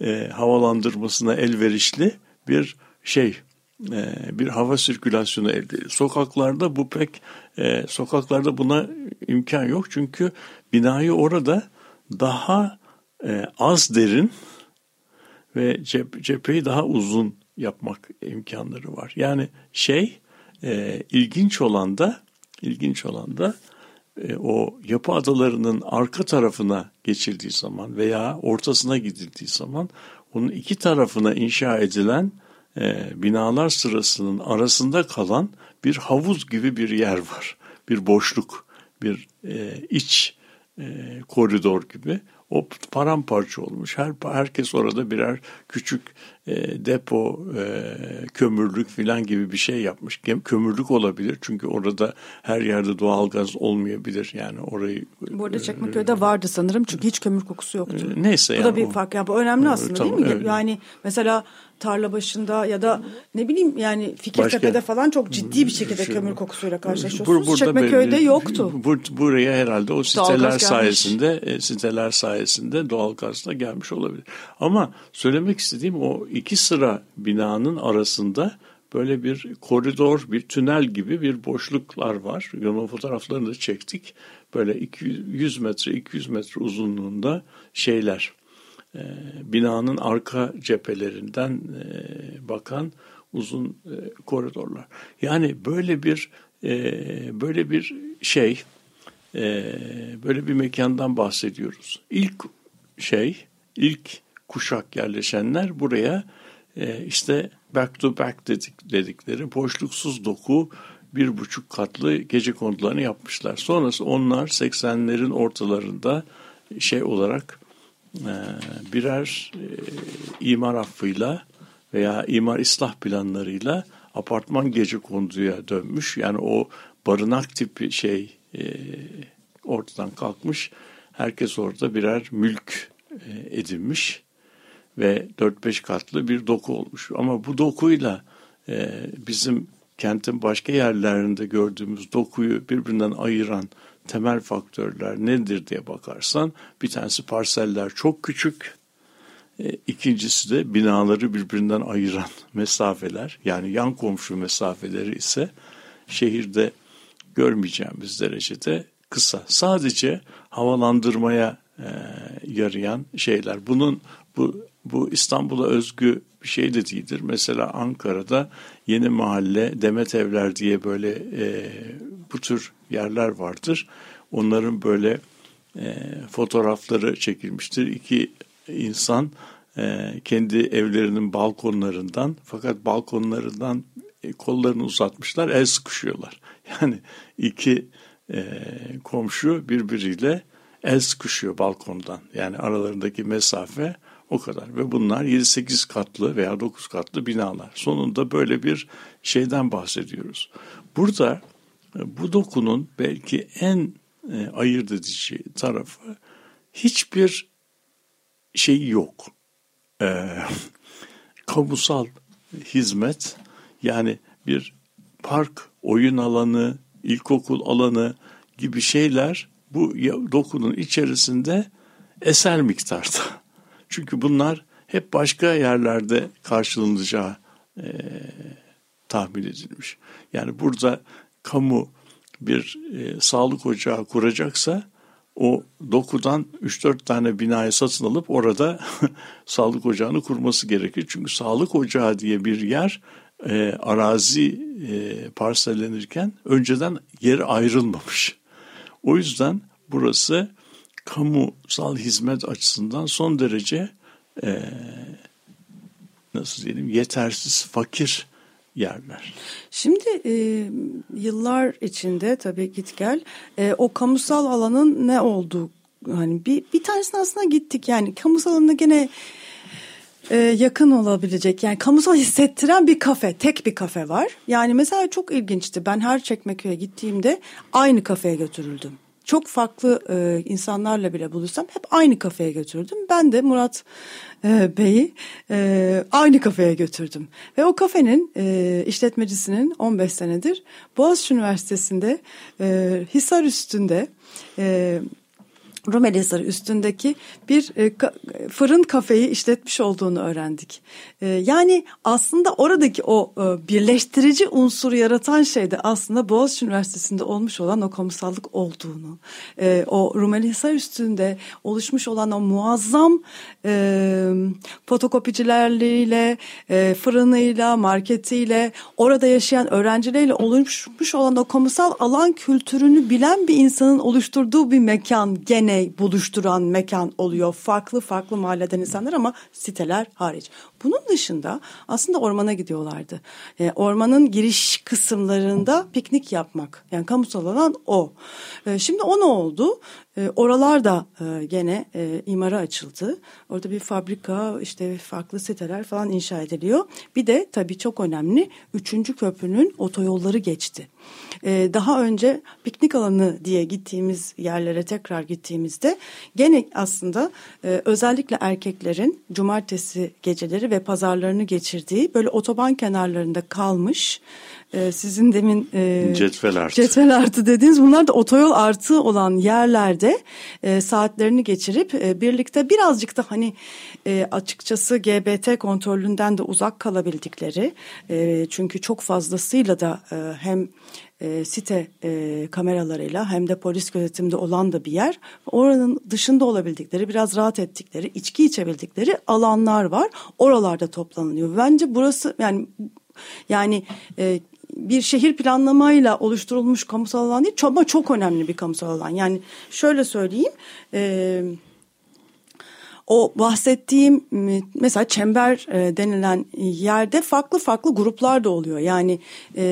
S4: e, havalandırmasına elverişli bir şey e, bir hava sirkülasyonu elde. Sokaklarda bu pek e, sokaklarda buna imkan yok çünkü binayı orada daha e, az derin ve cep, cepheyi daha uzun yapmak imkanları var. Yani şey e, ilginç olan da ilginç olan da e, o yapı adalarının arka tarafına geçildiği zaman veya ortasına gidildiği zaman onun iki tarafına inşa edilen e, binalar sırasının arasında kalan bir havuz gibi bir yer var. Bir boşluk, bir e, iç e, koridor gibi. O paramparça olmuş. Her herkes orada birer küçük e, depo, e, kömürlük filan gibi bir şey yapmış. Kömürlük olabilir çünkü orada her yerde doğalgaz olmayabilir. Yani orayı
S3: Bu arada Çekmeköy'de vardı sanırım çünkü hiç kömür kokusu yoktu.
S4: E, neyse
S3: bu
S4: yani.
S3: da bir o, fark. Yani bu önemli aslında
S4: tamam,
S3: değil mi?
S4: Evet.
S3: Yani mesela tarla başında ya da ne bileyim yani Fikirtepe'de Başka, falan çok ciddi bir şekilde şu, kömür kokusuyla karşılaşıyorsunuz. Bur, Çekmeköy'de belli, yoktu.
S4: Bur, buraya herhalde o siteler sayesinde e, siteler sayesinde doğalgazla gelmiş olabilir. Ama söylemek istediğim o iki sıra binanın arasında böyle bir koridor, bir tünel gibi bir boşluklar var. Onun fotoğraflarını da çektik. Böyle 200 metre, 200 metre uzunluğunda şeyler. E, binanın arka cephelerinden e, bakan uzun e, koridorlar. Yani böyle bir e, böyle bir şey, e, böyle bir mekandan bahsediyoruz. İlk şey, ilk kuşak yerleşenler buraya e, işte back to back dedik, dedikleri boşluksuz doku bir buçuk katlı gece kondularını yapmışlar. Sonrası onlar 80'lerin ortalarında şey olarak e, birer e, imar affıyla veya imar ıslah planlarıyla apartman gece konduya dönmüş. Yani o barınak tipi şey e, ortadan kalkmış. Herkes orada birer mülk e, edinmiş ve 4-5 katlı bir doku olmuş. Ama bu dokuyla e, bizim kentin başka yerlerinde gördüğümüz dokuyu birbirinden ayıran temel faktörler nedir diye bakarsan bir tanesi parseller çok küçük, e, ikincisi de binaları birbirinden ayıran mesafeler yani yan komşu mesafeleri ise şehirde görmeyeceğimiz derecede kısa. Sadece havalandırmaya e, yarayan şeyler. Bunun bu bu İstanbul'a özgü bir şey de değildir. Mesela Ankara'da Yeni Mahalle, Demet Evler diye böyle e, bu tür yerler vardır. Onların böyle e, fotoğrafları çekilmiştir. İki insan e, kendi evlerinin balkonlarından fakat balkonlarından e, kollarını uzatmışlar, el sıkışıyorlar. Yani iki e, komşu birbiriyle el sıkışıyor balkondan. Yani aralarındaki mesafe o kadar ve bunlar 7-8 katlı veya 9 katlı binalar. Sonunda böyle bir şeyden bahsediyoruz. Burada e, bu dokunun belki en e, ayırt edici tarafı hiçbir şey yok. Ee, kamusal hizmet yani bir park oyun alanı, ilkokul alanı gibi şeyler bu dokunun içerisinde eser miktarda. Çünkü bunlar hep başka yerlerde karşılanacağı e, tahmin edilmiş. Yani burada kamu bir e, sağlık ocağı kuracaksa o dokudan 3-4 tane binayı satın alıp orada sağlık ocağını kurması gerekir. Çünkü sağlık ocağı diye bir yer e, arazi e, parsellenirken önceden yeri ayrılmamış. O yüzden burası kamusal hizmet açısından son derece e, nasıl diyelim yetersiz, fakir yerler.
S3: Şimdi e, yıllar içinde tabii git gel e, o kamusal alanın ne olduğu hani bir bir tanesine aslında gittik yani kamusal alanına gene e, yakın olabilecek yani kamusal hissettiren bir kafe tek bir kafe var. Yani mesela çok ilginçti ben her Çekmeköy'e gittiğimde aynı kafeye götürüldüm çok farklı e, insanlarla bile buluşsam hep aynı kafeye götürdüm. Ben de Murat e, Bey'i e, aynı kafeye götürdüm. Ve o kafenin e, işletmecisinin 15 senedir Boğaziçi Üniversitesi'nde e, Hisar üstünde e, Rumeli Hisarı üstündeki bir e, ka, fırın kafeyi işletmiş olduğunu öğrendik. E, yani aslında oradaki o e, birleştirici unsuru yaratan şey de aslında Boğaziçi Üniversitesi'nde olmuş olan o kamusallık olduğunu, e, o Rumeli Hisar üstünde oluşmuş olan o muazzam e, fotokopicilerle, e, fırınıyla, marketiyle, orada yaşayan öğrencileriyle oluşmuş olan o kamusal alan kültürünü bilen bir insanın oluşturduğu bir mekan gene yine buluşturan mekan oluyor. Farklı farklı mahalleden insanlar ama siteler hariç. Bunun dışında aslında ormana gidiyorlardı. E, ormanın giriş kısımlarında piknik yapmak. Yani kamusal alan o. E, şimdi o ne oldu? E, oralar da e, gene e, imara açıldı. Orada bir fabrika, işte farklı siteler falan inşa ediliyor. Bir de tabii çok önemli üçüncü köprünün otoyolları geçti. E, daha önce piknik alanı diye gittiğimiz yerlere tekrar gittiğimizde gene aslında e, özellikle erkeklerin cumartesi geceleri ve pazarlarını geçirdiği böyle otoban kenarlarında kalmış e, sizin demin
S4: e, cetvel artı.
S3: cetvel artı dediğiniz bunlar da otoyol artı olan yerlerde e, saatlerini geçirip e, birlikte birazcık da hani e, açıkçası GBT kontrolünden de uzak kalabildikleri e, çünkü çok fazlasıyla da e, hem e, site e, kameralarıyla hem de polis gözetiminde olan da bir yer. Oranın dışında olabildikleri, biraz rahat ettikleri, içki içebildikleri alanlar var. Oralarda toplanılıyor. Bence burası yani yani e, bir şehir planlamayla oluşturulmuş kamusal alan değil ama çok önemli bir kamusal alan. Yani şöyle söyleyeyim e, o bahsettiğim mesela çember e, denilen yerde farklı farklı gruplar da oluyor. Yani e,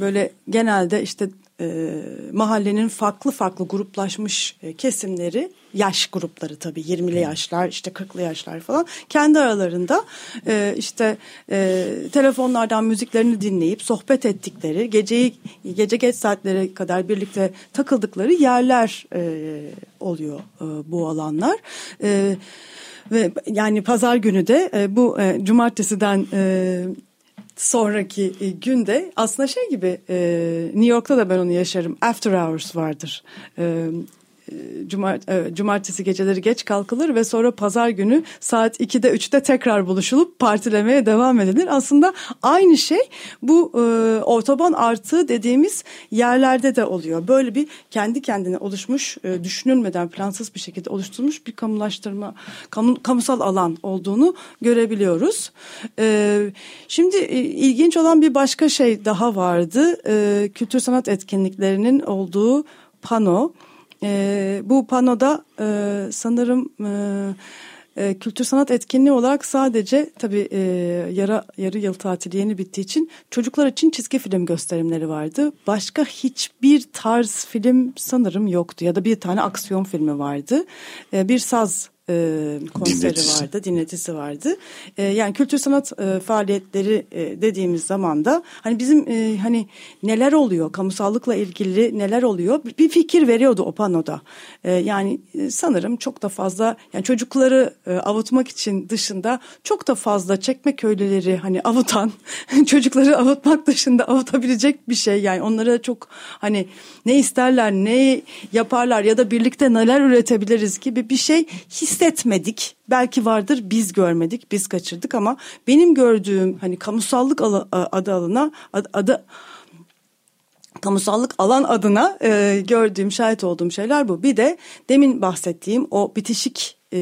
S3: böyle genelde işte e, mahallenin farklı farklı gruplaşmış e, kesimleri yaş grupları tabii 20'li yaşlar işte 40'lı yaşlar falan kendi aralarında e, işte e, telefonlardan müziklerini dinleyip sohbet ettikleri geceyi gece geç saatlere kadar birlikte takıldıkları yerler e, oluyor e, bu alanlar. E, ve yani pazar günü de e, bu e, cumartesiden e, sonraki e, günde aslında şey gibi e, New York'ta da ben onu yaşarım. After hours vardır. E, cumartesi geceleri geç kalkılır ve sonra pazar günü saat 2'de 3'te tekrar buluşulup partilemeye devam edilir. Aslında aynı şey bu e, otoban artı dediğimiz yerlerde de oluyor. Böyle bir kendi kendine oluşmuş, e, düşünülmeden plansız bir şekilde oluşturulmuş bir kamulaştırma, kamu, kamusal alan olduğunu görebiliyoruz. E, şimdi e, ilginç olan bir başka şey daha vardı. E, kültür sanat etkinliklerinin olduğu pano. E, bu panoda e, sanırım e, e, kültür sanat etkinliği olarak sadece tabii e, yara, yarı yıl tatili yeni bittiği için çocuklar için çizgi film gösterimleri vardı. Başka hiçbir tarz film sanırım yoktu ya da bir tane aksiyon filmi vardı. E, bir saz e, konseri
S4: Dinletisi.
S3: vardı, dinletisi vardı. E, yani kültür sanat e, faaliyetleri e, dediğimiz zaman da hani bizim e, hani neler oluyor, kamusallıkla ilgili neler oluyor bir fikir veriyordu o panoda. E, yani sanırım çok da fazla yani çocukları e, avutmak için dışında çok da fazla çekme köylüleri hani avutan çocukları avutmak dışında avutabilecek bir şey yani onlara çok hani ne isterler ne yaparlar ya da birlikte neler üretebiliriz gibi bir şey hissetmedik. Belki vardır biz görmedik biz kaçırdık ama benim gördüğüm hani kamusallık adı alına adı kamusallık alan adına e, gördüğüm, şahit olduğum şeyler bu. Bir de demin bahsettiğim o bitişik e,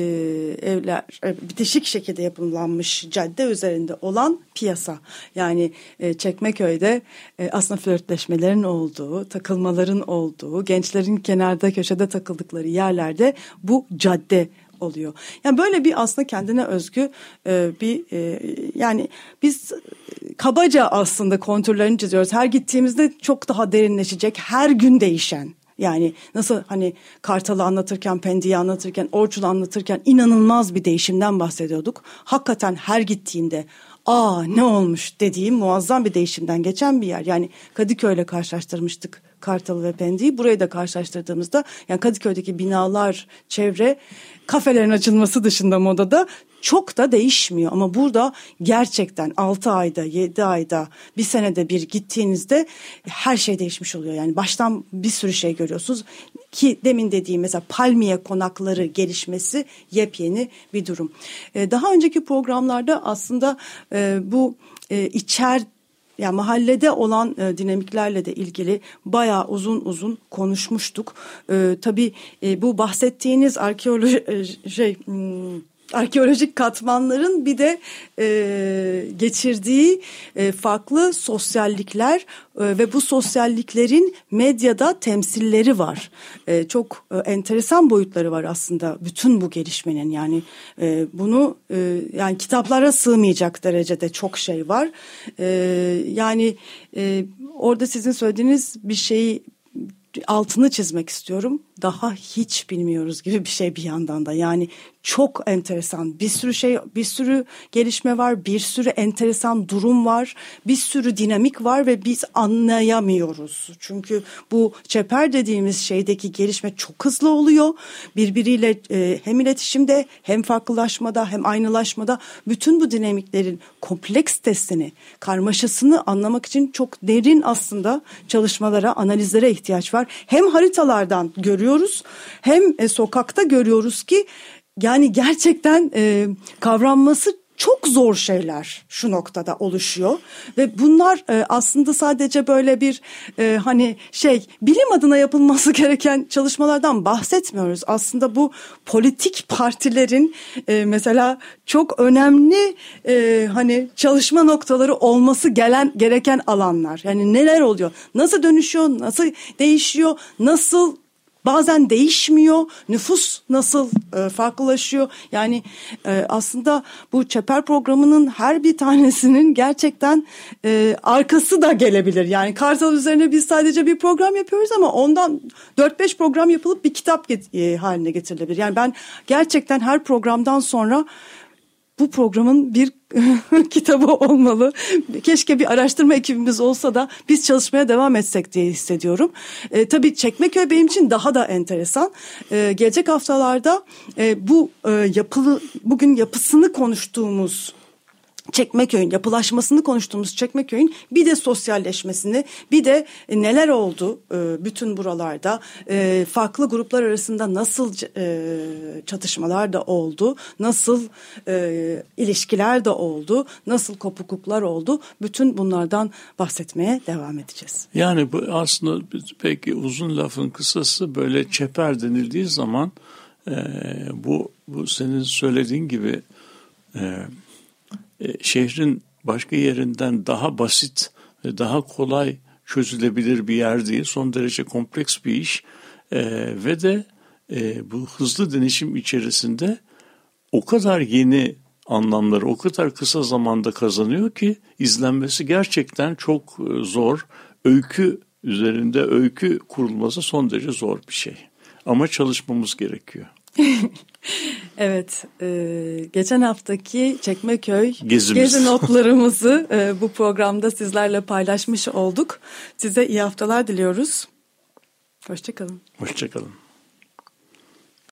S3: evler, e, bitişik şekilde yapılanmış cadde üzerinde olan piyasa. Yani e, Çekmeköy'de e, aslında flörtleşmelerin olduğu, takılmaların olduğu, gençlerin kenarda köşede takıldıkları yerlerde bu cadde oluyor. Yani böyle bir aslında kendine özgü e, bir e, yani biz kabaca aslında kontürlerini çiziyoruz. Her gittiğimizde çok daha derinleşecek, her gün değişen. Yani nasıl hani Kartal'ı anlatırken, Pendik'i anlatırken, Orçun'u anlatırken inanılmaz bir değişimden bahsediyorduk. Hakikaten her gittiğinde aa ne olmuş dediğim muazzam bir değişimden geçen bir yer. Yani Kadıköy'le karşılaştırmıştık Kartal ve Pendik'i. Burayı da karşılaştırdığımızda yani Kadıköy'deki binalar, çevre, kafelerin açılması dışında modada çok da değişmiyor. Ama burada gerçekten 6 ayda, 7 ayda, bir senede bir gittiğinizde her şey değişmiş oluyor. Yani baştan bir sürü şey görüyorsunuz ki demin dediğim mesela palmiye konakları gelişmesi yepyeni bir durum. Ee, daha önceki programlarda aslında e, bu e, içer yani mahallede olan e, dinamiklerle de ilgili bayağı uzun uzun konuşmuştuk. E, tabii e, bu bahsettiğiniz arkeoloji e, şey hmm, arkeolojik katmanların bir de e, geçirdiği e, farklı sosyallikler e, ve bu sosyalliklerin medyada temsilleri var. E, çok e, enteresan boyutları var aslında bütün bu gelişmenin yani e, bunu e, yani kitaplara sığmayacak derecede çok şey var. E, yani e, orada sizin söylediğiniz bir şeyi altını çizmek istiyorum. Daha hiç bilmiyoruz gibi bir şey bir yandan da. Yani çok enteresan. Bir sürü şey, bir sürü gelişme var, bir sürü enteresan durum var, bir sürü dinamik var ve biz anlayamıyoruz. Çünkü bu çeper dediğimiz şeydeki gelişme çok hızlı oluyor. Birbiriyle e, hem iletişimde hem farklılaşmada hem aynılaşmada bütün bu dinamiklerin kompleks testini, karmaşasını anlamak için çok derin aslında çalışmalara, analizlere ihtiyaç var. Hem haritalardan görüyoruz hem e, sokakta görüyoruz ki yani gerçekten e, kavranması çok zor şeyler şu noktada oluşuyor ve bunlar e, aslında sadece böyle bir e, hani şey bilim adına yapılması gereken çalışmalardan bahsetmiyoruz. Aslında bu politik partilerin e, mesela çok önemli e, hani çalışma noktaları olması gelen gereken alanlar. Yani neler oluyor? Nasıl dönüşüyor? Nasıl değişiyor? Nasıl bazen değişmiyor. Nüfus nasıl e, farklılaşıyor? Yani e, aslında bu çeper programının her bir tanesinin gerçekten e, arkası da gelebilir. Yani Kartal üzerine biz sadece bir program yapıyoruz ama ondan 4-5 program yapılıp bir kitap get e, haline getirilebilir. Yani ben gerçekten her programdan sonra bu programın bir kitabı olmalı. Keşke bir araştırma ekibimiz olsa da biz çalışmaya devam etsek diye hissediyorum. E, tabii Çekmeköy benim için daha da enteresan. E, gelecek haftalarda e, bu e, yapılı bugün yapısını konuştuğumuz Çekmeköy'ün yapılaşmasını konuştuğumuz Çekmeköy'ün bir de sosyalleşmesini bir de e, neler oldu e, bütün buralarda e, farklı gruplar arasında nasıl çatışmalar da oldu nasıl ilişkiler de oldu nasıl kopukluklar oldu bütün bunlardan bahsetmeye devam edeceğiz.
S4: Yani bu aslında peki uzun lafın kısası böyle çeper denildiği zaman bu bu senin söylediğin gibi şehrin başka yerinden daha basit ve daha kolay çözülebilir bir yer değil. Son derece kompleks bir iş e, ve de e, bu hızlı denişim içerisinde o kadar yeni anlamları o kadar kısa zamanda kazanıyor ki izlenmesi gerçekten çok e, zor. Öykü üzerinde öykü kurulması son derece zor bir şey. Ama çalışmamız gerekiyor.
S3: Evet, e, geçen haftaki Çekmeköy
S4: Gezimiz.
S3: gezi notlarımızı e, bu programda sizlerle paylaşmış olduk. Size iyi haftalar diliyoruz. Hoşçakalın.
S4: Hoşçakalın.